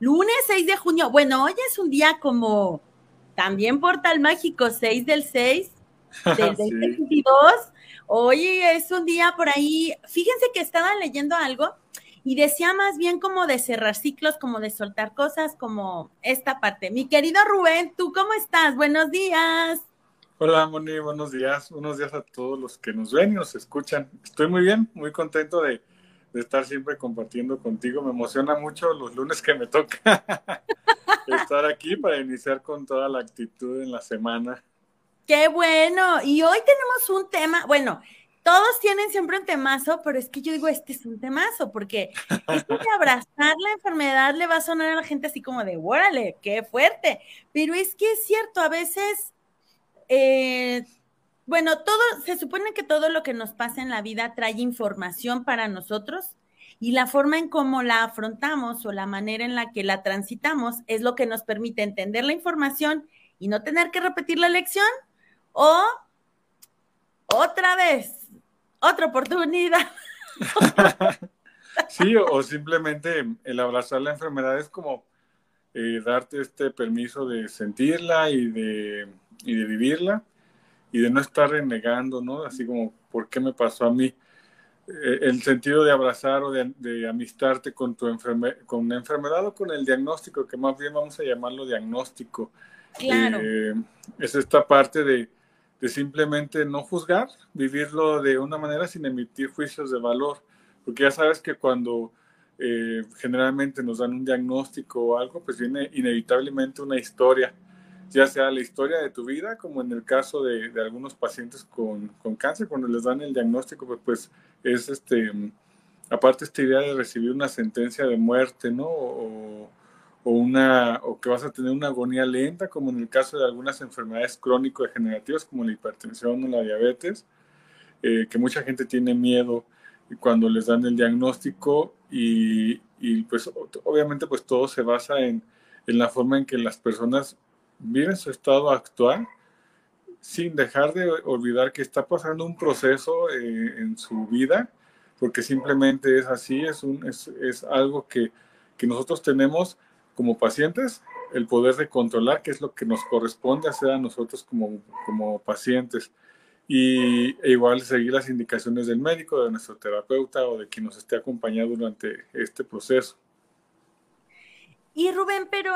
Lunes 6 de junio. Bueno, hoy es un día como también Portal Mágico 6 del 6 del 2022. Hoy es un día por ahí. Fíjense que estaba leyendo algo y decía más bien como de cerrar ciclos, como de soltar cosas, como esta parte. Mi querido Rubén, ¿tú cómo estás? Buenos días. Hola, Moni, buenos días. Buenos días a todos los que nos ven y nos escuchan. Estoy muy bien, muy contento de, de estar siempre compartiendo contigo. Me emociona mucho los lunes que me toca estar aquí para iniciar con toda la actitud en la semana. Qué bueno. Y hoy tenemos un tema, bueno, todos tienen siempre un temazo, pero es que yo digo, este es un temazo, porque abrazar la enfermedad le va a sonar a la gente así como de, órale, qué fuerte. Pero es que es cierto, a veces, eh, bueno, todo, se supone que todo lo que nos pasa en la vida trae información para nosotros y la forma en cómo la afrontamos o la manera en la que la transitamos es lo que nos permite entender la información y no tener que repetir la lección o otra vez, otra oportunidad. sí, o simplemente el abrazar la enfermedad es como eh, darte este permiso de sentirla y de, y de vivirla y de no estar renegando, ¿no? Así como, ¿por qué me pasó a mí? Eh, el sentido de abrazar o de, amistarte con tu con una enfermedad o con el diagnóstico, que más bien vamos a llamarlo diagnóstico. Claro. Eh, es esta parte de, de, simplemente no juzgar, vivirlo de una manera sin emitir juicios de valor, porque ya sabes que cuando eh, generalmente nos dan un diagnóstico o algo, pues viene inevitablemente una historia ya sea la historia de tu vida, como en el caso de, de algunos pacientes con, con, cáncer, cuando les dan el diagnóstico, pues, pues es este, aparte esta idea de recibir una sentencia de muerte, ¿no? O, una, o que vas a tener una agonía lenta, como en el caso de algunas enfermedades crónico-degenerativas, como la hipertensión o la diabetes, eh, que mucha gente tiene miedo cuando les dan el diagnóstico y, y pues obviamente pues todo se basa en, en la forma en que las personas vive su estado actual sin dejar de olvidar que está pasando un proceso eh, en su vida, porque simplemente es así, es, un, es, es algo que, que, nosotros tenemos como pacientes, el poder de controlar, que es lo que nos corresponde hacer a nosotros como, como pacientes. Y e igual seguir las indicaciones del médico, de nuestro terapeuta o de quien nos esté acompañando durante este proceso. Y Rubén, pero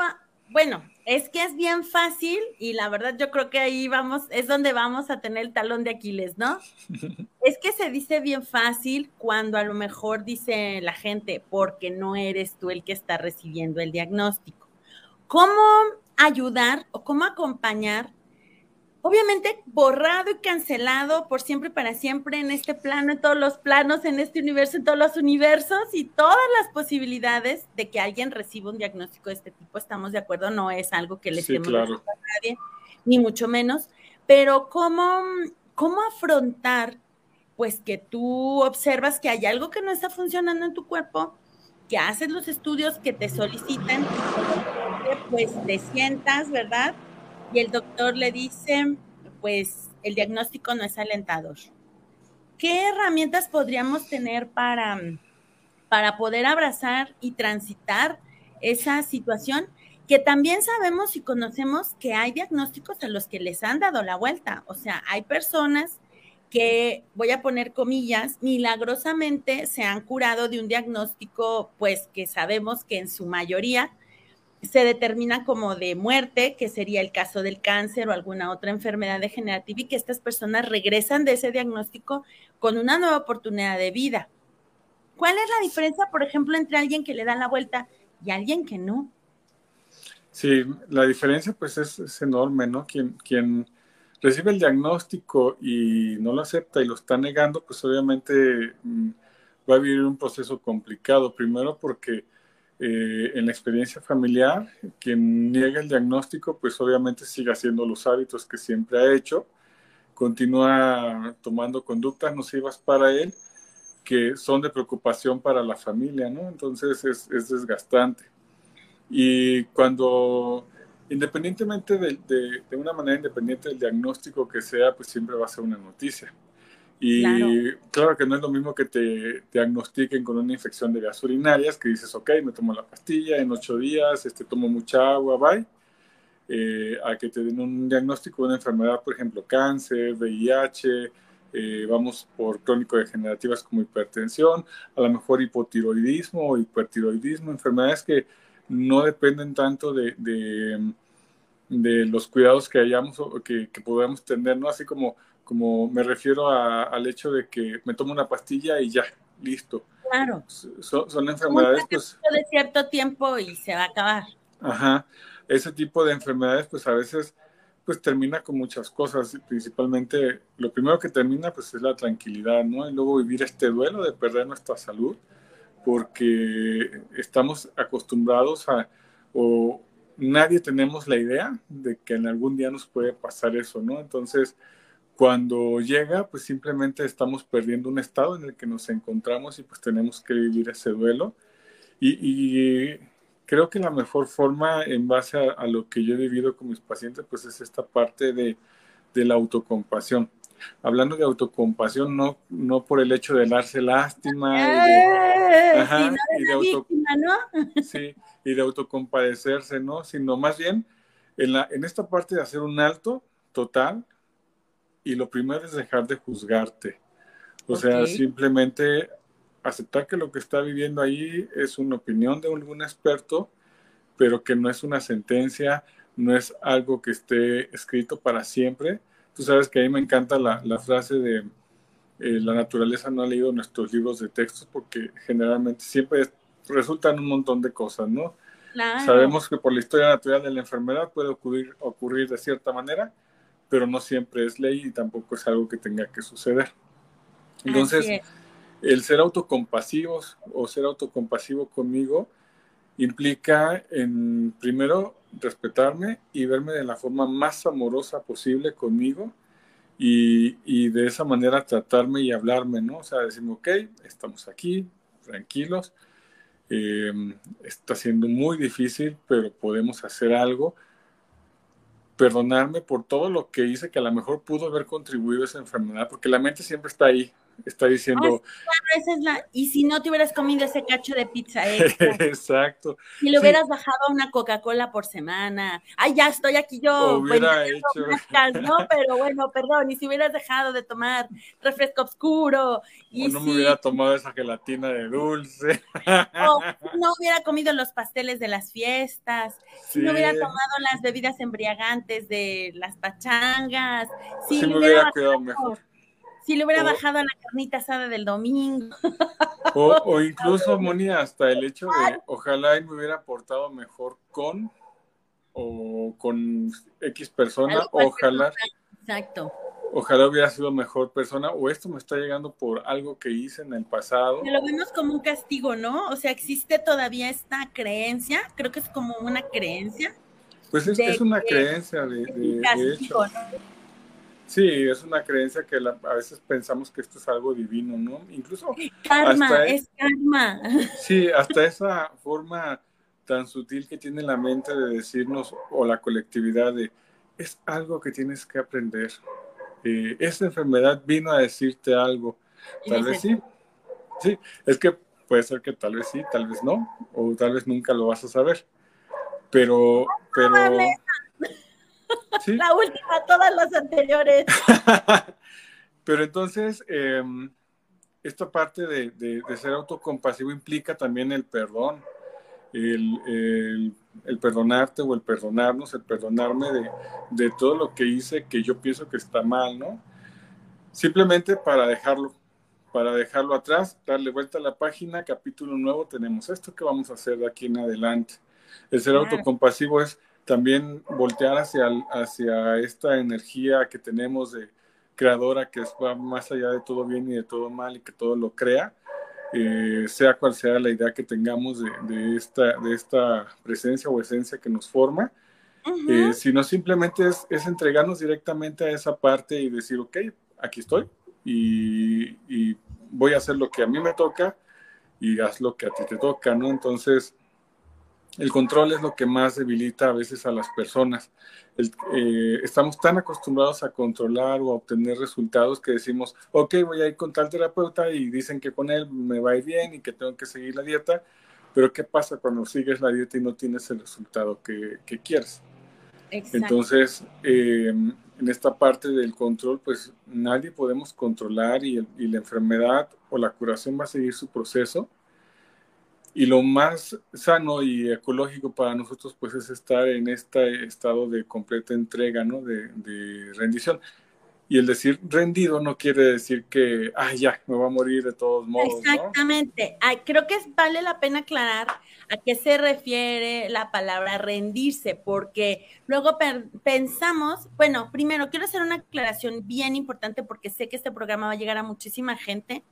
bueno, es que es bien fácil y la verdad yo creo que ahí vamos, es donde vamos a tener el talón de Aquiles, ¿no? es que se dice bien fácil cuando a lo mejor dice la gente, porque no eres tú el que está recibiendo el diagnóstico. ¿Cómo ayudar o cómo acompañar obviamente borrado y cancelado por siempre y para siempre en este plano, en todos los planos, en este universo, en todos los universos y todas las posibilidades de que alguien reciba un diagnóstico de este tipo. Estamos de acuerdo, no es algo que le sí, claro. a nadie, ni mucho menos, pero cómo, cómo afrontar, pues que tú observas que hay algo que no está funcionando en tu cuerpo, que haces los estudios que te solicitan, pues te sientas, ¿verdad? Y el doctor le dice, pues el diagnóstico no es alentador. ¿Qué herramientas podríamos tener para, para poder abrazar y transitar esa situación? Que también sabemos y conocemos que hay diagnósticos a los que les han dado la vuelta. O sea, hay personas que, voy a poner comillas, milagrosamente se han curado de un diagnóstico, pues que sabemos que en su mayoría se determina como de muerte, que sería el caso del cáncer o alguna otra enfermedad degenerativa, y que estas personas regresan de ese diagnóstico con una nueva oportunidad de vida. ¿Cuál es la diferencia, por ejemplo, entre alguien que le da la vuelta y alguien que no? Sí, la diferencia pues es, enorme, ¿no? Quien, quien recibe el diagnóstico y no lo acepta y lo está negando, pues obviamente mm, va a vivir un proceso complicado. Primero porque eh, en la experiencia familiar, quien niega el diagnóstico, pues obviamente sigue haciendo los hábitos que siempre ha hecho, continúa tomando conductas nocivas para él, que son de preocupación para la familia, ¿no? Entonces es, es desgastante. Y cuando, independientemente de, de, de, una manera independiente del diagnóstico que sea, pues siempre va a ser una noticia. Y claro. que no es lo mismo que te diagnostiquen con una infección de vías urinarias, que dices, ok, me tomo la pastilla en ocho días, este, tomo mucha agua, bye, eh, a que te den un diagnóstico de una enfermedad, por ejemplo, cáncer, VIH, eh, vamos por crónico-degenerativas como hipertensión, a lo mejor hipotiroidismo o hipertiroidismo, enfermedades que no dependen tanto de, de, los cuidados que hayamos o que, que podamos tener, ¿no? Así como como me refiero al hecho de que me tomo una pastilla y ya, listo. Claro. Son, enfermedades, pues... De cierto tiempo y se va a acabar. Ajá. Ese tipo de enfermedades, pues a veces, pues termina con muchas cosas. Principalmente, lo primero que termina, pues es la tranquilidad, ¿no? Y luego vivir este duelo de perder nuestra salud, porque estamos acostumbrados a, o nadie tenemos la idea de que en algún día nos puede pasar eso, ¿no? Entonces, cuando llega, pues simplemente estamos perdiendo un estado en el que nos encontramos y pues tenemos que vivir ese duelo. Y, creo que la mejor forma en base a, lo que yo he vivido con mis pacientes, pues es esta parte de, la autocompasión. Hablando de autocompasión, no, no por el hecho de darse lástima y de, autocompadecerse, ¿no? Sino más bien en, la, en esta parte de hacer un alto total y lo primero es dejar de juzgarte. O sea, simplemente aceptar que lo que está viviendo ahí es una opinión de algún experto, pero que no es una sentencia, no es algo que esté escrito para siempre. Tú sabes que a mí me encanta la, la frase de eh, la naturaleza no ha leído nuestros libros de textos porque generalmente siempre resultan un montón de cosas, ¿no? Sabemos que por la historia natural de la enfermedad puede ocurrir, ocurrir de cierta manera, pero no siempre es ley y tampoco es algo que tenga que suceder. Entonces, el ser autocompasivos o ser autocompasivo conmigo implica en primero respetarme y verme de la forma más amorosa posible conmigo y, y, de esa manera tratarme y hablarme, ¿no? O sea, decirme, ok, estamos aquí, tranquilos, eh, está siendo muy difícil, pero podemos hacer algo perdonarme por todo lo que hice que a lo mejor pudo haber contribuido a esa enfermedad, porque la mente siempre está ahí, está diciendo... Y si no te hubieras comido ese cacho de pizza Exacto. Si le hubieras bajado una Coca-Cola por semana. Ay, ya estoy aquí yo. Hubiera hecho... ¿no? Pero bueno, perdón. Y si hubieras dejado de tomar refresco oscuro. Y o no me hubiera tomado esa gelatina de dulce. O no hubiera comido los pasteles de las fiestas. Si no hubiera tomado las bebidas embriagantes de las pachangas. Si me hubiera cuidado mejor si le hubiera bajado a la carnita asada del domingo. O, incluso, Moni, hasta el hecho de ojalá él me hubiera portado mejor con o con X persona, ojalá. Exacto. Ojalá hubiera sido mejor persona, o esto me está llegando por algo que hice en el pasado. Lo vemos como un castigo, ¿no? O sea, existe todavía esta creencia, creo que es como una creencia. Pues es, una creencia de, de, hecho. Sí, es una creencia que a veces pensamos que esto es algo divino, ¿no? Incluso... Karma, es karma. Sí, hasta esa forma tan sutil que tiene la mente de decirnos, o la colectividad, de, es algo que tienes que aprender. Eh, esta enfermedad vino a decirte algo. Tal vez sí. Sí, es que puede ser que tal vez sí, tal vez no, o tal vez nunca lo vas a saber. Pero, pero, la última, todas las anteriores. Pero entonces, em, esta parte de, ser autocompasivo implica también el perdón, el, perdonarte o el perdonarnos, el perdonarme de, de, todo lo que hice que yo pienso que está mal, ¿no? Simplemente para dejarlo, para dejarlo atrás, darle vuelta a la página, capítulo nuevo, tenemos esto que vamos a hacer de aquí en adelante. El ser autocompasivo es también voltear hacia, hacia esta energía que tenemos de creadora que va más allá de todo bien y de todo mal y que todo lo crea, eh, sea cual sea la idea que tengamos de, esta, de esta presencia o esencia que nos forma, eh, sino simplemente es, es, entregarnos directamente a esa parte y decir, ok, aquí estoy y, y voy a hacer lo que a mí me toca y haz lo que a ti te toca, ¿no? Entonces, el control es lo que más debilita a veces a las personas. Eh, estamos tan acostumbrados a controlar o a obtener resultados que decimos, ok, voy a ir con tal terapeuta y dicen que con él me va a ir bien y que tengo que seguir la dieta, pero ¿qué pasa cuando sigues la dieta y no tienes el resultado que, que quieres? Entonces, eh, en esta parte del control, pues nadie podemos controlar y, y la enfermedad o la curación va a seguir su proceso y lo más sano y ecológico para nosotros, pues, es estar en este estado de completa entrega, ¿no? De, de rendición. Y el decir rendido no quiere decir que, ay, ya, me voy a morir de todos modos. Exactamente. creo que vale la pena aclarar a qué se refiere la palabra rendirse, porque luego pensamos, bueno, primero quiero hacer una aclaración bien importante porque sé que este programa va a llegar a muchísima gente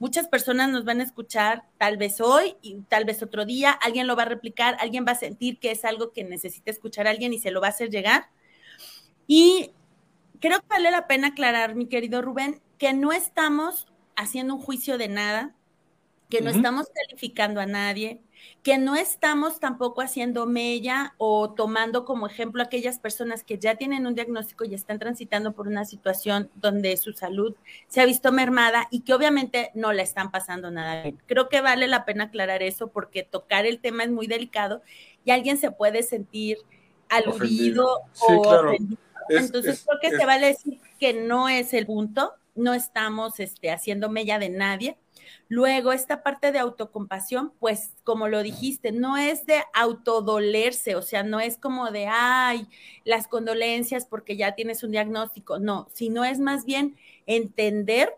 muchas personas nos van a escuchar tal vez hoy y tal vez otro día, alguien lo va a replicar, alguien va a sentir que es algo que necesita escuchar alguien y se lo va a hacer llegar. Y creo que vale la pena aclarar, mi querido Rubén, que no estamos haciendo un juicio de nada, que no estamos calificando a nadie, que no estamos tampoco haciendo mella o tomando como ejemplo aquellas personas que ya tienen un diagnóstico y están transitando por una situación donde su salud se ha visto mermada y que obviamente no la están pasando nada bien. Creo que vale la pena aclarar eso porque tocar el tema es muy delicado y alguien se puede sentir aludido o ofendido. Entonces creo que se vale decir que no es el punto, no estamos este, haciendo mella de nadie Luego, esta parte de autocompasión, pues como lo dijiste, no es de autodolerse, o sea, no es como de, ay, las condolencias porque ya tienes un diagnóstico, no, sino es más bien entender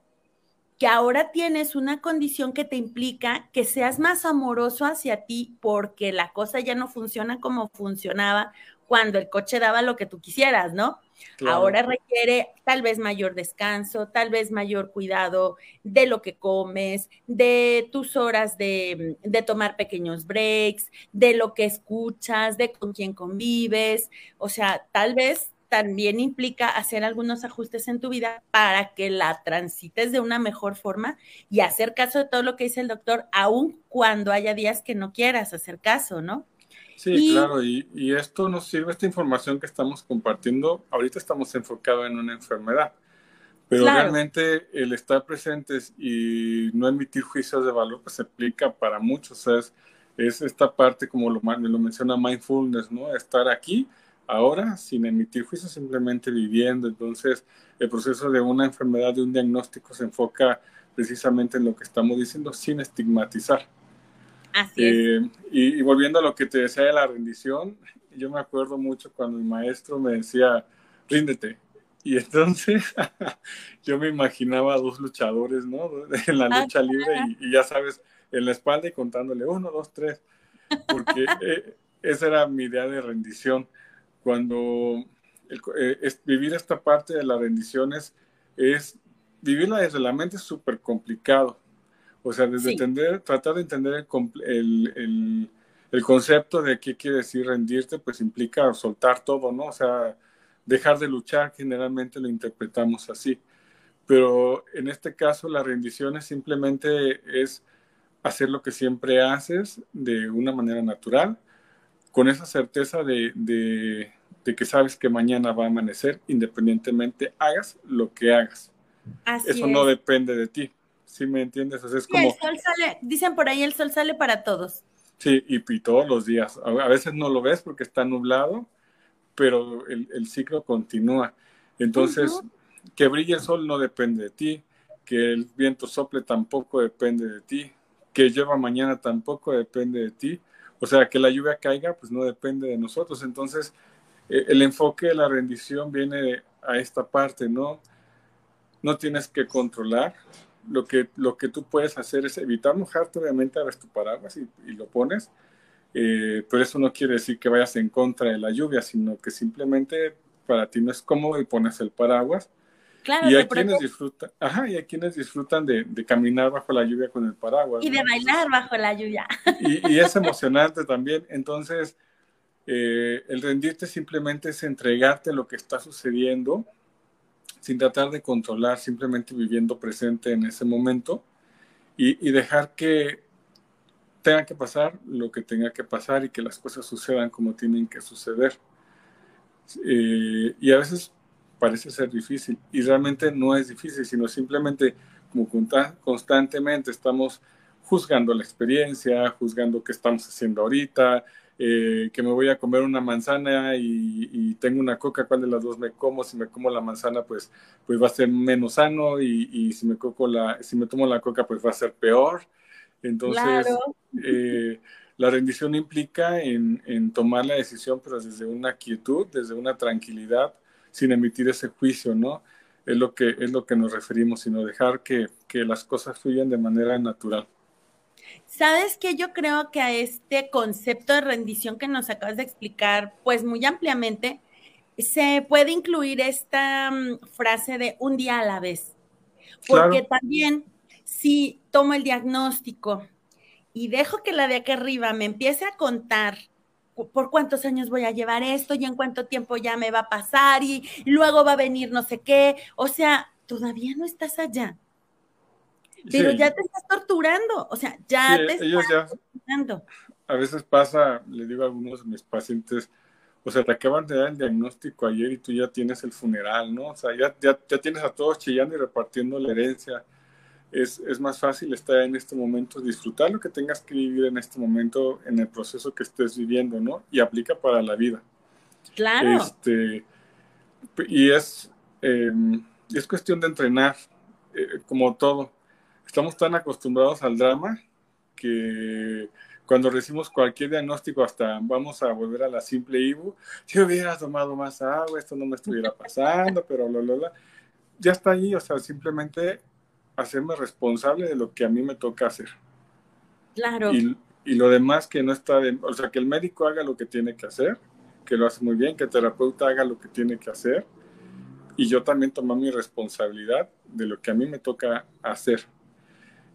que ahora tienes una condición que te implica que seas más amoroso hacia ti porque la cosa ya no funciona como funcionaba cuando el coche daba lo que tú quisieras, ¿no? Ahora requiere tal vez mayor descanso, tal vez mayor cuidado de lo que comes, de tus horas de, de, tomar pequeños breaks, de lo que escuchas, de con quién convives. O sea, tal vez también implica hacer algunos ajustes en tu vida para que la transites de una mejor forma y hacer caso de todo lo que dice el doctor, aun cuando haya días que no quieras hacer caso, ¿no? Sí, claro, y, esto nos sirve, esta información que estamos compartiendo, ahorita estamos enfocados en una enfermedad, pero realmente el estar presentes y no emitir juicios de valor, pues se aplica para muchos, es esta parte, como lo, lo menciona mindfulness, ¿no? Estar aquí, ahora, sin emitir juicios, simplemente viviendo, entonces el proceso de una enfermedad, de un diagnóstico, se enfoca precisamente en lo que estamos diciendo, sin estigmatizar. Eh, y, volviendo a lo que te decía de la rendición, yo me acuerdo mucho cuando mi maestro me decía, ríndete. Y entonces yo me imaginaba a dos luchadores, ¿no? En la lucha ah, libre y, ya sabes, en la espalda y contándole uno, dos, tres. Porque eh, esa era mi idea de rendición. Cuando eh, vivir esta parte de la rendición es, es vivirla desde la mente es súper complicado o sea, desde entender, tratar de entender el, el, concepto de qué quiere decir rendirte, pues implica soltar todo, ¿no? O sea, dejar de luchar, generalmente lo interpretamos así. Pero en este caso, la rendición es simplemente es hacer lo que siempre haces de una manera natural, con esa certeza de, de, de que sabes que mañana va a amanecer, independientemente hagas lo que hagas. Eso no depende de ti. ¿Sí me entiendes? es como... el sol sale, dicen por ahí, el sol sale para todos. Sí, y, todos los días. A, veces no lo ves porque está nublado, pero el, ciclo continúa. Entonces, que brille el sol no depende de ti, que el viento sople tampoco depende de ti, que lleva mañana tampoco depende de ti. O sea, que la lluvia caiga, pues no depende de nosotros. Entonces, e, el enfoque de la rendición viene a esta parte, ¿no? No tienes que controlar, lo que, lo que tú puedes hacer es evitar mojarte, obviamente, abres tu paraguas y, y lo pones, eh, pero eso no quiere decir que vayas en contra de la lluvia, sino que simplemente para ti no es cómodo y pones el paraguas. Claro, y hay quienes disfrutan, ajá, y hay quienes disfrutan de, de, caminar bajo la lluvia con el paraguas. Y de bailar bajo la lluvia. Y, y es emocionante también. Entonces, eh, el rendirte simplemente es entregarte lo que está sucediendo sin tratar de controlar, simplemente viviendo presente en ese momento y, dejar que tenga que pasar lo que tenga que pasar y que las cosas sucedan como tienen que suceder. Eh, y a veces parece ser difícil y realmente no es difícil, sino simplemente como constantemente estamos juzgando la experiencia, juzgando qué estamos haciendo ahorita, eh, que me voy a comer una manzana y, tengo una coca, ¿cuál de las dos me como? Si me como la manzana, pues, pues va a ser menos sano y, si, me coco la, si me tomo la coca, pues va a ser peor. Entonces, eh, la rendición implica en, en, tomar la decisión, pero desde una quietud, desde una tranquilidad, sin emitir ese juicio, ¿no? Es lo que, es lo que nos referimos, sino dejar que, que las cosas fluyan de manera natural. Sabes que yo creo que a este concepto de rendición que nos acabas de explicar, pues muy ampliamente, se puede incluir esta mm, frase de un día a la vez. Porque también si tomo el diagnóstico y dejo que la de acá arriba me empiece a contar por cuántos años voy a llevar esto y en cuánto tiempo ya me va a pasar y luego va a venir no sé qué, o sea, todavía no estás allá. Pero ya te estás torturando, o sea, ya te estás torturando. A veces pasa, le digo a algunos de mis pacientes, o sea, te acaban de dar el diagnóstico ayer y tú ya tienes el funeral, ¿no? O sea, ya, ya, ya tienes a todos chillando y repartiendo la herencia. Es, es, más fácil estar en este momento, disfrutar lo que tengas que vivir en este momento, en el proceso que estés viviendo, ¿no? Y aplica para la vida. Claro. Este, y es, em, es cuestión de entrenar, eh, como todo estamos tan acostumbrados al drama que cuando recibimos cualquier diagnóstico, hasta vamos a volver a la simple Ibu, si hubiera tomado más agua, esto no me estuviera pasando, pero bla, bla, bla. Ya está ahí, o sea, simplemente hacerme responsable de lo que a mí me toca hacer. Claro. Y, y lo demás que no está, de, o sea, que el médico haga lo que tiene que hacer, que lo hace muy bien, que el terapeuta haga lo que tiene que hacer, y yo también tomar mi responsabilidad de lo que a mí me toca hacer.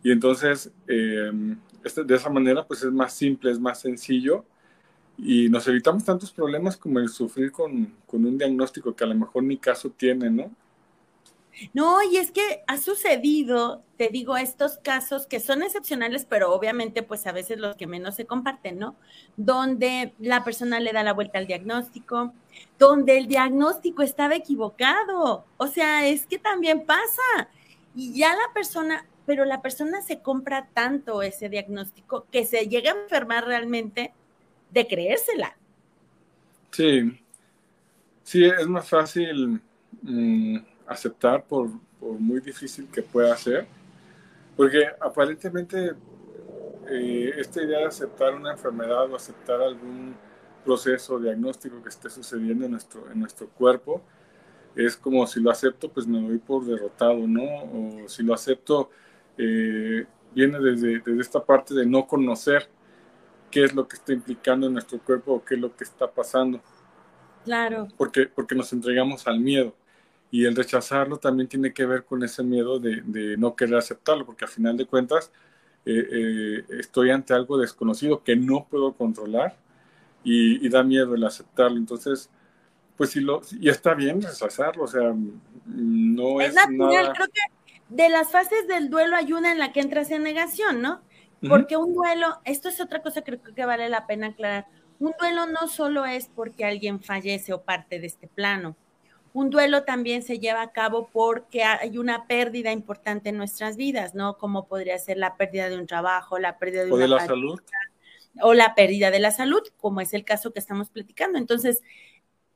Y entonces, eh, este, de esa manera, pues es más simple, es más sencillo y nos evitamos tantos problemas como el sufrir con, con un diagnóstico que a lo mejor ni caso tiene, ¿no? No, y es que ha sucedido, te digo, estos casos que son excepcionales, pero obviamente pues a veces los que menos se comparten, ¿no? Donde la persona le da la vuelta al diagnóstico, donde el diagnóstico estaba equivocado. O sea, es que también pasa. Y ya la persona, pero la persona se compra tanto ese diagnóstico que se llega a enfermar realmente de creérsela. Sí, sí, es más fácil mm, aceptar por, muy difícil que pueda ser, porque aparentemente eh, esta idea de aceptar una enfermedad o aceptar algún proceso diagnóstico que esté sucediendo en nuestro, en nuestro cuerpo, es como si lo acepto, pues me doy por derrotado, ¿no? O si lo acepto, eh, viene desde, desde, esta parte de no conocer qué es lo que está implicando en nuestro cuerpo o qué es lo que está pasando. Claro. Porque, porque nos entregamos al miedo. Y el rechazarlo también tiene que ver con ese miedo de, de no querer aceptarlo, porque al final de cuentas eh, eh, estoy ante algo desconocido que no puedo controlar y, y, da miedo el aceptarlo. Entonces, pues si lo, y está bien rechazarlo, o sea, no es, es natural, nada... creo que de las fases del duelo hay una en la que entras en negación, ¿no? Porque un duelo, esto es otra cosa que creo que vale la pena aclarar, un duelo no solo es porque alguien fallece o parte de este plano, un duelo también se lleva a cabo porque hay una pérdida importante en nuestras vidas, ¿no? Como podría ser la pérdida de un trabajo, la pérdida de, o una de la salud. O la pérdida de la salud, como es el caso que estamos platicando. Entonces,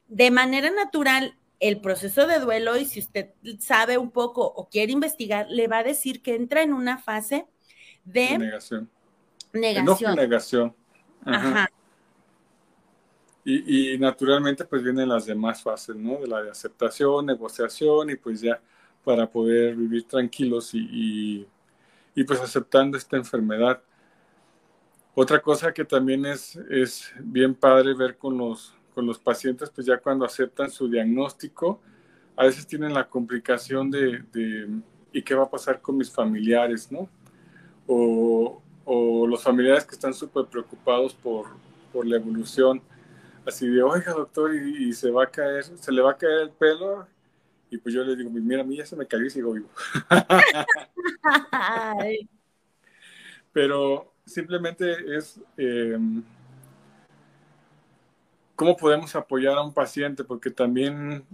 de manera natural, el proceso de duelo y si usted sabe un poco o quiere investigar, le va a decir que entra en una fase de, negación. Negación. negación. Ajá. Y, y, naturalmente pues vienen las demás fases, ¿no? De la de aceptación, negociación y pues ya para poder vivir tranquilos y, y, y pues aceptando esta enfermedad. Otra cosa que también es, es bien padre ver con los, con los pacientes, pues ya cuando aceptan su diagnóstico, a veces tienen la complicación de, de ¿y qué va a pasar con mis familiares, no? O, o los familiares que están súper preocupados por, por, la evolución, así de, oiga doctor, y, y, se va a caer, se le va a caer el pelo, y pues yo le digo, mira, a mí ya se me cayó y sigo vivo. Pero simplemente es em, cómo podemos apoyar a un paciente, porque también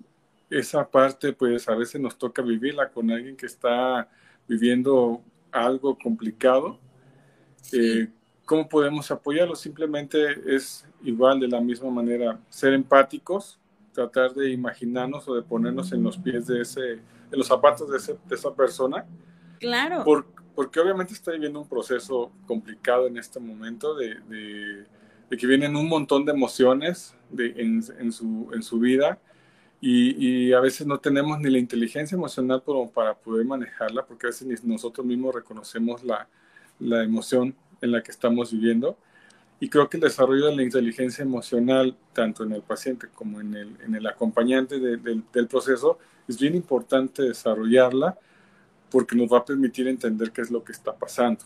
esa parte, pues a veces nos toca vivirla con alguien que está viviendo algo complicado. Eh, ¿Cómo podemos apoyarlo? Simplemente es igual de la misma manera, ser empáticos, tratar de imaginarnos o de ponernos en los pies de ese, en los zapatos de, de esa persona. Claro. porque obviamente está viviendo un proceso complicado en este momento de, de, de que vienen un montón de emociones de, en, en, su, en su vida y, y, a veces no tenemos ni la inteligencia emocional como para poder manejarla, porque a veces ni nosotros mismos reconocemos la, la emoción en la que estamos viviendo. Y creo que el desarrollo de la inteligencia emocional, tanto en el paciente como en el, en el acompañante del proceso, es bien importante desarrollarla porque nos va a permitir entender qué es lo que está pasando.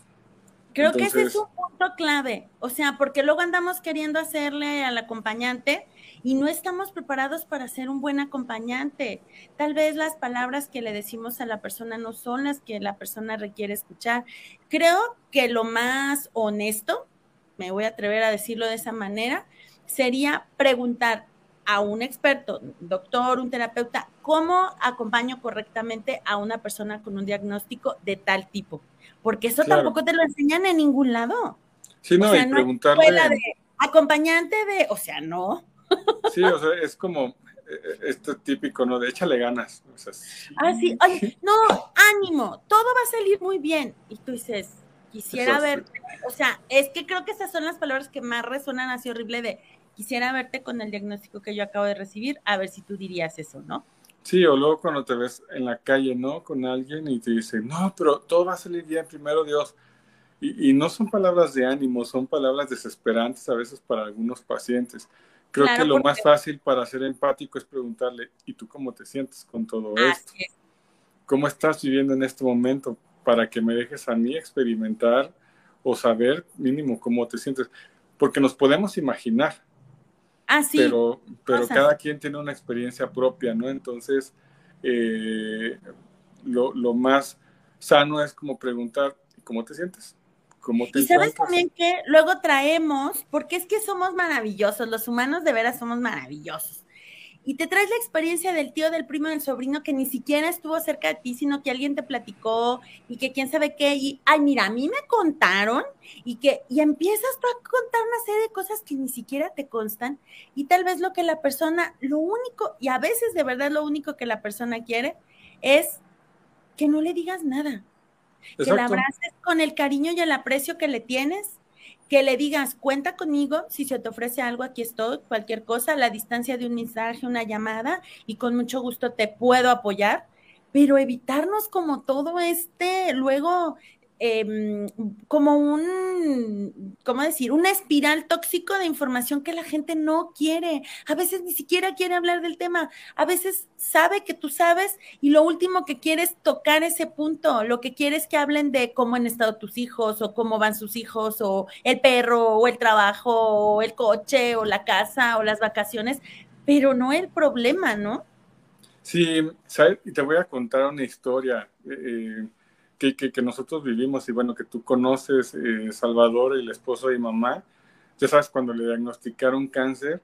Creo que ese es un punto clave, o sea, porque luego andamos queriendo hacerle al acompañante y no estamos preparados para ser un buen acompañante. Tal vez las palabras que le decimos a la persona no son las que la persona requiere escuchar. Creo que lo más honesto, me voy a atrever a decirlo de esa manera, sería preguntar a un experto, doctor, un terapeuta, cómo acompaño correctamente a una persona con un diagnóstico de tal tipo. Porque eso tampoco te lo enseñan en ningún lado. Sí, no, y preguntarle. de acompañante de, o sea, no. Sí, o sea, es como eh, eh, esto típico, ¿no? De échale ganas. ah, sí, oye, no, ánimo, todo va a salir muy bien. Y tú dices, quisiera ver, o sea, es que creo que esas son las palabras que más resuenan así horrible de quisiera verte con el diagnóstico que yo acabo de recibir, a ver si tú dirías eso, ¿no? Sí, o luego cuando te ves en la calle, ¿no? Con alguien y te dice, no, pero todo va a salir bien, primero Dios. Y, y no son palabras de ánimo, son palabras desesperantes a veces para algunos pacientes. Creo que lo más fácil para ser empático es preguntarle, ¿y tú cómo te sientes con todo esto? ¿Cómo estás viviendo en este momento? Para que me dejes a mí experimentar o saber mínimo cómo te sientes. Porque nos podemos imaginar. Ah, sí. Pero, pero cada quien tiene una experiencia propia, ¿no? Entonces, eh, lo, lo más sano es como preguntar, ¿cómo te sientes? y sabes también que luego traemos, porque es que somos maravillosos, los humanos de veras somos maravillosos. Y te traes la experiencia del tío, del primo, del sobrino que ni siquiera estuvo cerca de ti, sino que alguien te platicó y que quién sabe qué. Y, ay, mira, a mí me contaron y que, y empiezas tú a contar una serie de cosas que ni siquiera te constan. Y tal vez lo que la persona, lo único, y a veces de verdad lo único que la persona quiere es que no le digas nada que la abraces con el cariño y el aprecio que le tienes, que le digas, cuenta conmigo, si se te ofrece algo, aquí estoy, cualquier cosa, a la distancia de un mensaje, una llamada, y con mucho gusto te puedo apoyar, pero evitarnos como todo este, luego Em, como un, ¿cómo decir? Una espiral tóxico de información que la gente no quiere. A veces ni siquiera quiere hablar del tema. A veces sabe que tú sabes y lo último que quiere es tocar ese punto. Lo que quiere es que hablen de cómo han estado tus hijos o cómo van sus hijos o el perro o el trabajo o el coche o la casa o las vacaciones, pero no el problema, ¿no? Sí, ¿sabes? y te voy a contar una historia. Eh, que, nosotros vivimos y bueno, que tú conoces, eh, Salvador, el esposo y mamá, ya sabes, cuando le diagnosticaron cáncer,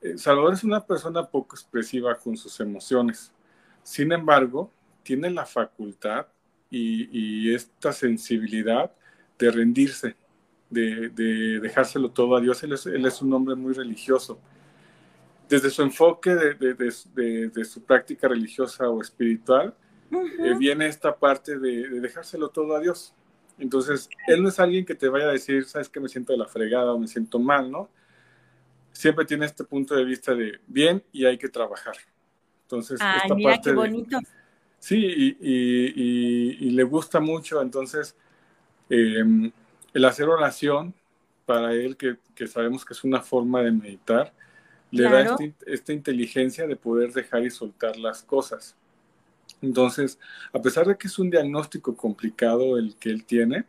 eh, Salvador es una persona poco expresiva con sus emociones. Sin embargo, tiene la facultad y, esta sensibilidad de rendirse, de, dejárselo todo a Dios. Él es, un hombre muy religioso. Desde su enfoque de su práctica religiosa o espiritual, eh, viene esta parte de, dejárselo todo a Dios. Entonces, Él no es alguien que te vaya a decir, sabes que me siento de la fregada o me siento mal, ¿no? Siempre tiene este punto de vista de bien y hay que trabajar. Entonces, esta mira parte qué bonito. sí, y, le gusta mucho. Entonces, em, el hacer oración para él, que, sabemos que es una forma de meditar, le da este, esta inteligencia de poder dejar y soltar las cosas. Entonces, a pesar de que es un diagnóstico complicado el que él tiene,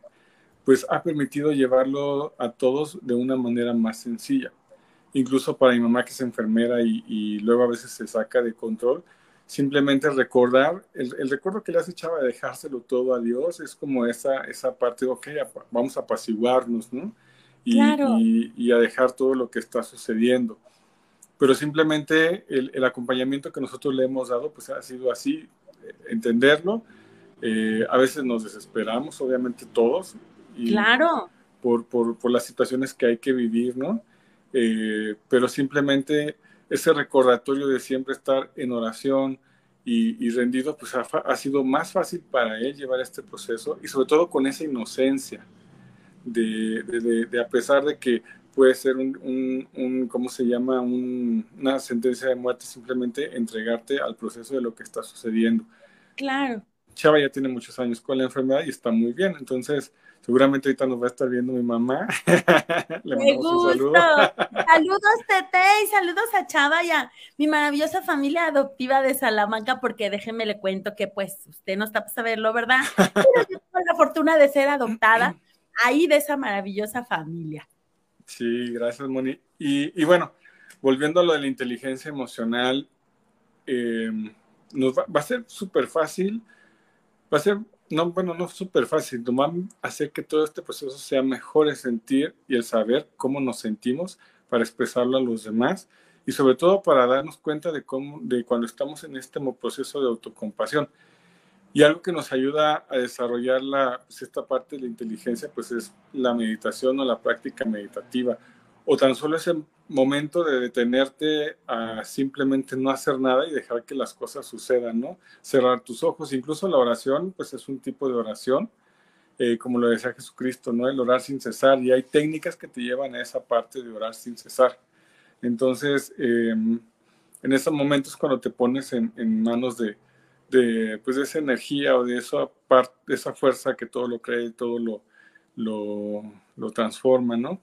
pues ha permitido llevarlo a todos de una manera más sencilla. Incluso para mi mamá que es enfermera y, luego a veces se saca de control, simplemente recordar, el, recuerdo que le has echado de dejárselo todo a Dios es como esa, esa parte, ok, vamos a apaciguarnos, ¿no? Y, y, a dejar todo lo que está sucediendo. Pero simplemente el, el, acompañamiento que nosotros le hemos dado, pues ha sido así, entenderlo. Eh, a veces nos desesperamos, obviamente todos. Y claro. Por, por, por, las situaciones que hay que vivir, ¿no? Eh, pero simplemente ese recordatorio de siempre estar en oración y, rendido, pues ha, sido más fácil para él llevar este proceso y sobre todo con esa inocencia de, de, a pesar de que puede ser un, un, ¿cómo se llama? una sentencia de muerte, simplemente entregarte al proceso de lo que está sucediendo. Claro. Chava ya tiene muchos años con la enfermedad y está muy bien, entonces Seguramente ahorita nos va a estar viendo mi mamá. Le Me gusta. Saludo. saludos, Tete, y saludos a Chava y a mi maravillosa familia adoptiva de Salamanca, porque déjenme le cuento que pues usted no está para saberlo, ¿verdad? Pero yo tengo la fortuna de ser adoptada ahí de esa maravillosa familia. Sí, gracias, Moni. Y, bueno, volviendo a lo de la inteligencia emocional, eh, nos va, va, a ser súper fácil, va a ser no, bueno, no súper fácil, nomás hacer que todo este proceso sea mejor el sentir y el saber cómo nos sentimos para expresarlo a los demás y sobre todo para darnos cuenta de cómo, de cuando estamos en este proceso de autocompasión. Y algo que nos ayuda a desarrollar la, pues, esta parte de la inteligencia, pues es la meditación o la práctica meditativa, o tan solo ese momento de detenerte a simplemente no hacer nada y dejar que las cosas sucedan, ¿no? Cerrar tus ojos, incluso la oración, pues es un tipo de oración, eh, como lo decía Jesucristo, ¿no? El orar sin cesar, y hay técnicas que te llevan a esa parte de orar sin cesar. Entonces, em, en esos momentos cuando te pones en, manos de, de, pues, de esa energía o de esa, parte, de esa fuerza que todo lo cree, todo lo, lo, lo transforma, ¿no?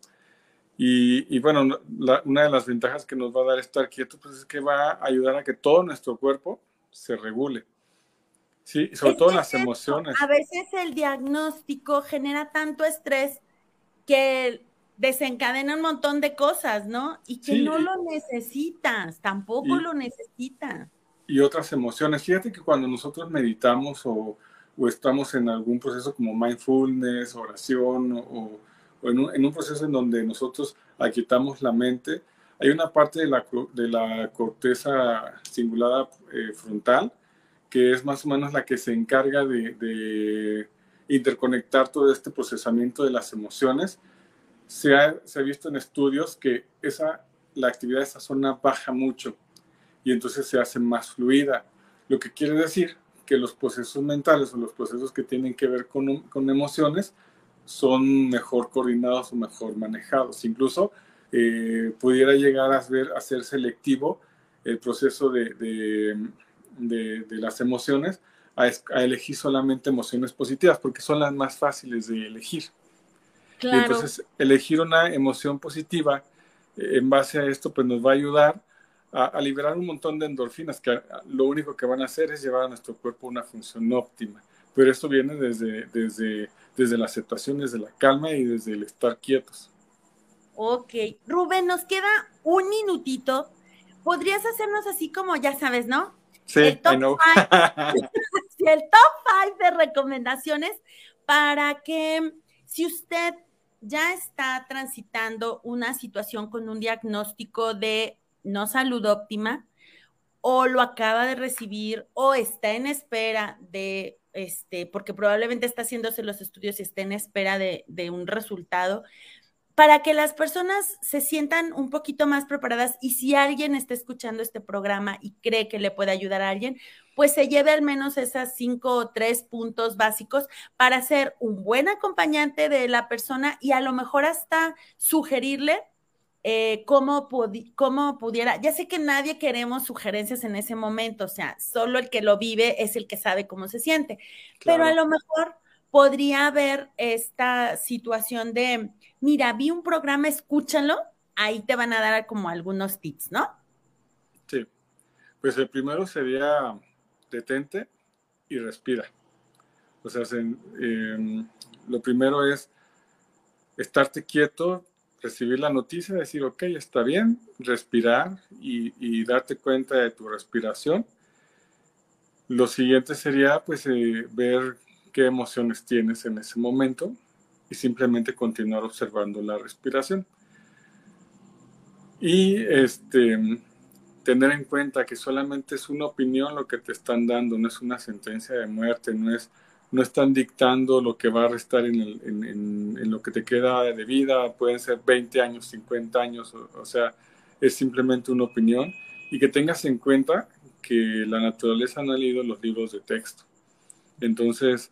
Y, bueno, una de las ventajas que nos va a dar estar quieto pues es que va a ayudar a que todo nuestro cuerpo se regule. Sí, sobre todo las emociones. A veces el diagnóstico genera tanto estrés que desencadena un montón de cosas, ¿no? Y que no lo necesitas, tampoco lo necesitas. Y otras emociones. Fíjate que cuando nosotros meditamos o, o estamos en algún proceso como mindfulness, oración o o en un, proceso en donde nosotros aquietamos la mente, hay una parte de la, de la corteza cingulada eh, frontal que es más o menos la que se encarga de, interconectar todo este procesamiento de las emociones. Se ha, se ha, visto en estudios que esa, la actividad de esa zona baja mucho y entonces se hace más fluida, lo que quiere decir que los procesos mentales o los procesos que tienen que ver con, con emociones son mejor coordinados o mejor manejados. Incluso eh, pudiera llegar a, ver, a ser selectivo el proceso de, de, las emociones a, elegir solamente emociones positivas, porque son las más fáciles de elegir. Y entonces, elegir una emoción positiva eh, en base a esto, pues nos va a ayudar a, a, liberar un montón de endorfinas que lo único que van a hacer es llevar a nuestro cuerpo una función óptima. Pero esto viene desde, desde desde la aceptación, desde la calma y desde el estar quietos. Ok, Rubén, nos queda un minutito. ¿Podrías hacernos así como, ya sabes, ¿no? Sí, el top, el top five de recomendaciones para que si usted ya está transitando una situación con un diagnóstico de no salud óptima, o lo acaba de recibir, o está en espera de este, porque probablemente está haciéndose los estudios y está en espera de, un resultado, para que las personas se sientan un poquito más preparadas y si alguien está escuchando este programa y cree que le puede ayudar a alguien, pues se lleve al menos esas cinco o tres puntos básicos para ser un buen acompañante de la persona y a lo mejor hasta sugerirle eh, cómo, pudiera, ya sé que nadie queremos sugerencias en ese momento, o sea, solo el que lo vive es el que sabe cómo se siente, pero a lo mejor podría haber esta situación de, mira, vi un programa, escúchalo, ahí te van a dar como algunos tips, ¿no? Sí, pues el primero sería detente y respira. O sea, em, lo primero es estarte quieto, recibir la noticia, decir, ok, está bien, respirar y, darte cuenta de tu respiración. Lo siguiente sería pues eh, ver qué emociones tienes en ese momento y simplemente continuar observando la respiración. Y este, tener en cuenta que solamente es una opinión lo que te están dando, no es una sentencia de muerte, no es no están dictando lo que va a restar en, lo que te queda de vida, pueden ser 20 años, 50 años, o, sea, es simplemente una opinión y que tengas en cuenta que la naturaleza no ha leído los libros de texto. Entonces,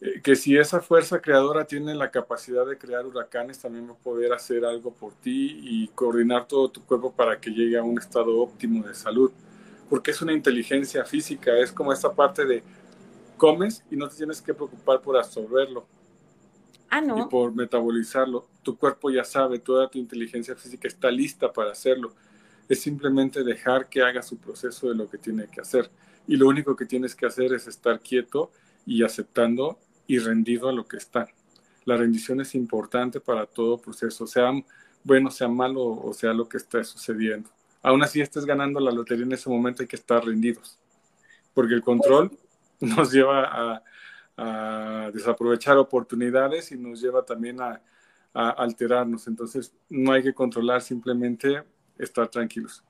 eh, que si esa fuerza creadora tiene la capacidad de crear huracanes, también va a poder hacer algo por ti y coordinar todo tu cuerpo para que llegue a un estado óptimo de salud. Porque es una inteligencia física, es como esta parte de comes y no te tienes que preocupar por absorberlo. Ah, no. Y por metabolizarlo. Tu cuerpo ya sabe, toda tu inteligencia física está lista para hacerlo. Es simplemente dejar que haga su proceso de lo que tiene que hacer. Y lo único que tienes que hacer es estar quieto y aceptando y rendido a lo que está. La rendición es importante para todo proceso, sea bueno, sea malo o sea lo que está sucediendo. Aún así estés ganando la lotería en ese momento hay que estar rendidos, porque el control nos lleva a, desaprovechar oportunidades y nos lleva también a, a alterarnos. Entonces no hay que controlar, simplemente estar tranquilos.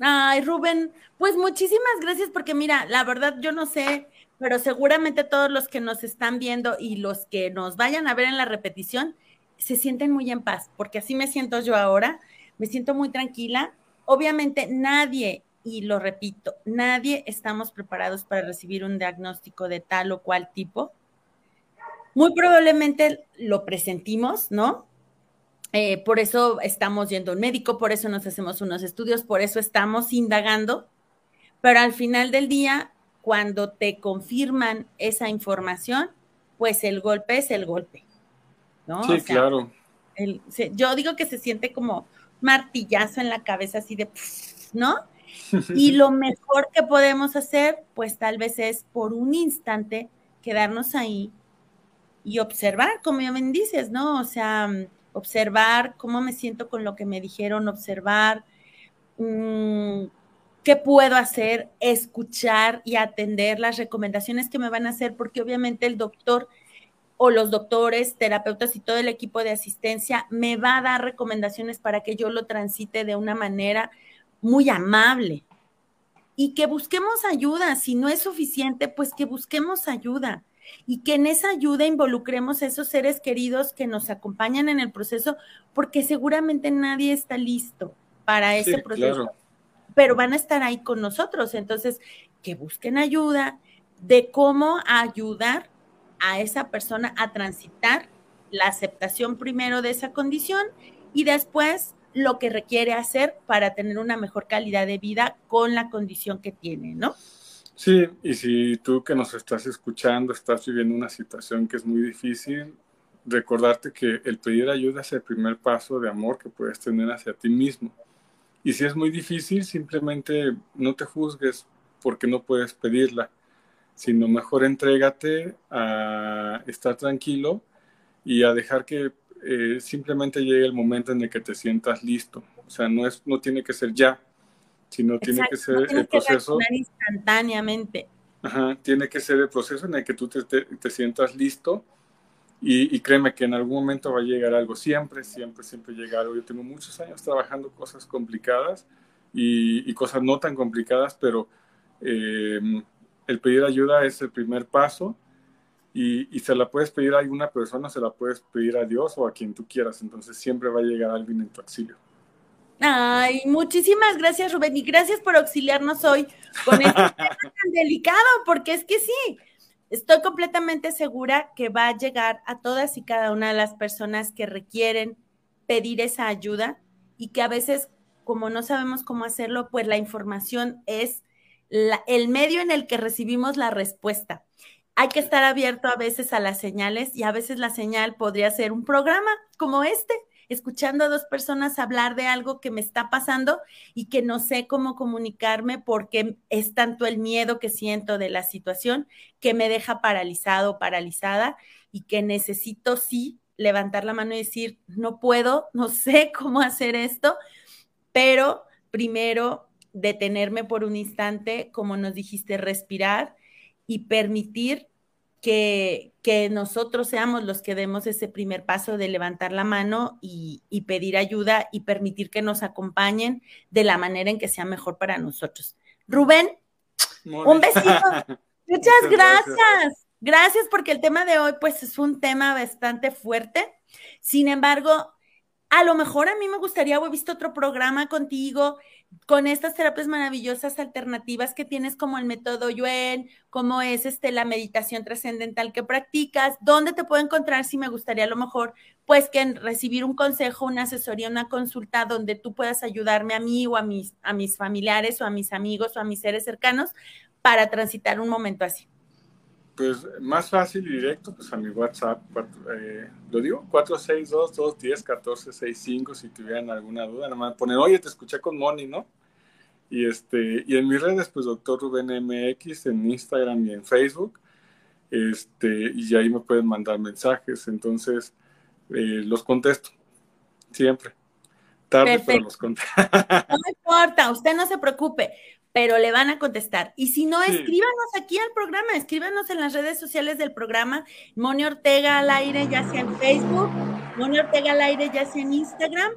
Ay, Rubén, pues muchísimas gracias porque mira, la verdad yo no sé pero seguramente todos los que nos están viendo y los que nos vayan a ver en la repetición se sienten muy en paz, porque así me siento yo ahora, me siento muy tranquila. Obviamente nadie, y lo repito, nadie estamos preparados para recibir un diagnóstico de tal o cual tipo. Muy probablemente lo presentimos, ¿no? Eh, por eso estamos yendo al médico, por eso nos hacemos unos estudios, por eso estamos indagando, pero al final del día cuando te confirman esa información, pues el golpe es el golpe. ¿no? Sí, claro. yo digo que se siente como martillazo en la cabeza, así de, ¿no? Y lo mejor que podemos hacer, pues tal vez es por un instante quedarnos ahí y observar, como ya me dices, ¿no? O sea, observar cómo me siento con lo que me dijeron, observar mmm, qué puedo hacer, escuchar y atender las recomendaciones que me van a hacer, porque obviamente el doctor o los doctores, terapeutas y todo el equipo de asistencia me va a dar recomendaciones para que yo lo transite de una manera muy amable y que busquemos ayuda. Si no es suficiente, pues que busquemos ayuda y que en esa ayuda involucremos a esos seres queridos que nos acompañan en el proceso, porque seguramente nadie está listo para ese proceso pero van a estar ahí con nosotros. Entonces, que busquen ayuda de cómo ayudar a esa persona a transitar la aceptación primero de esa condición y después lo que requiere hacer para tener una mejor calidad de vida con la condición que tiene, ¿no? Sí, y si tú que nos estás escuchando estás viviendo una situación que es muy difícil, recordarte que el pedir ayuda es el primer paso de amor que puedes tener hacia ti mismo. Y si es muy difícil, simplemente no te juzgues porque no puedes pedirla, sino mejor entrégate a estar tranquilo y a dejar que eh, simplemente llegue el momento en el que te sientas listo. O sea, no, es, no tiene que ser ya, sino tiene que ser el proceso. instantáneamente. Ajá, tiene que ser el proceso en el que tú te, te sientas listo y, créeme que en algún momento va a llegar algo, siempre, siempre, siempre llega algo. Yo tengo muchos años trabajando cosas complicadas y, cosas no tan complicadas, pero eh, el pedir ayuda es el primer paso y, se la puedes pedir a alguna persona, se la puedes pedir a Dios o a quien tú quieras, entonces siempre va a llegar alguien en tu auxilio. Ay, muchísimas gracias Rubén y gracias por auxiliarnos hoy con este tema tan delicado, porque es que sí, Estoy completamente segura que va a llegar a todas y cada una de las personas que requieren pedir esa ayuda y que a veces, como no sabemos cómo hacerlo, pues la información es el medio en el que recibimos la respuesta. Hay que estar abierto a veces a las señales y a veces la señal podría ser un programa como este, escuchando a dos personas hablar de algo que me está pasando y que no sé cómo comunicarme porque es tanto el miedo que siento de la situación que me deja paralizado, paralizada y que necesito sí levantar la mano y decir, no puedo, no sé cómo hacer esto, pero primero detenerme por un instante, como nos dijiste, respirar y permitir que, que, nosotros seamos los que demos ese primer paso de levantar la mano y, y, pedir ayuda y permitir que nos acompañen de la manera en que sea mejor para nosotros. Rubén, un besito. Muchas gracias. Gracias porque el tema de hoy pues es un tema bastante fuerte. Sin embargo, a lo mejor a mí me gustaría haber visto otro programa contigo con estas terapias maravillosas alternativas que tienes como el método Yuen, como es este la meditación trascendental que practicas, dónde te puedo encontrar si me gustaría a lo mejor pues que recibir un consejo, una asesoría, una consulta donde tú puedas ayudarme a mí o a mis a mis familiares o a mis amigos o a mis seres cercanos para transitar un momento así. Pues más fácil y directo, pues a mi WhatsApp, eh, lo digo, 462-210-1465, si tuvieran alguna duda, nada más poner, oye, te escuché con Moni, ¿no? Y, este, y en mis redes, pues doctor Rubén MX, en Instagram y en Facebook, este, y ahí me pueden mandar mensajes, entonces eh, los contesto, siempre. Tarde, pero los contesto. No importa, usted no se preocupe pero le van a contestar. Y si no, escríbanos aquí al programa, escríbanos en las redes sociales del programa, Moni Ortega al aire, ya sea en Facebook, Moni Ortega al aire, ya sea en Instagram,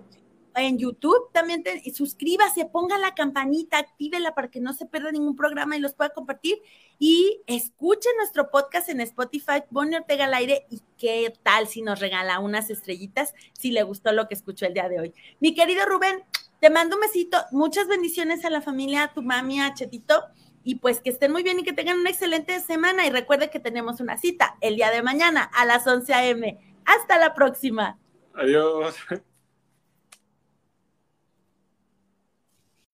en YouTube también, y suscríbase, ponga la campanita, actívela para que no se pierda ningún programa y los pueda compartir. Y escuche nuestro podcast en Spotify, Moni Ortega al aire, y qué tal si nos regala unas estrellitas, si le gustó lo que escuchó el día de hoy. Mi querido Rubén, te mando un besito, muchas bendiciones a la familia, a tu mami, a Chetito, y pues que estén muy bien y que tengan una excelente semana. Y recuerde que tenemos una cita el día de mañana a las 11 a.m. Hasta la próxima. Adiós.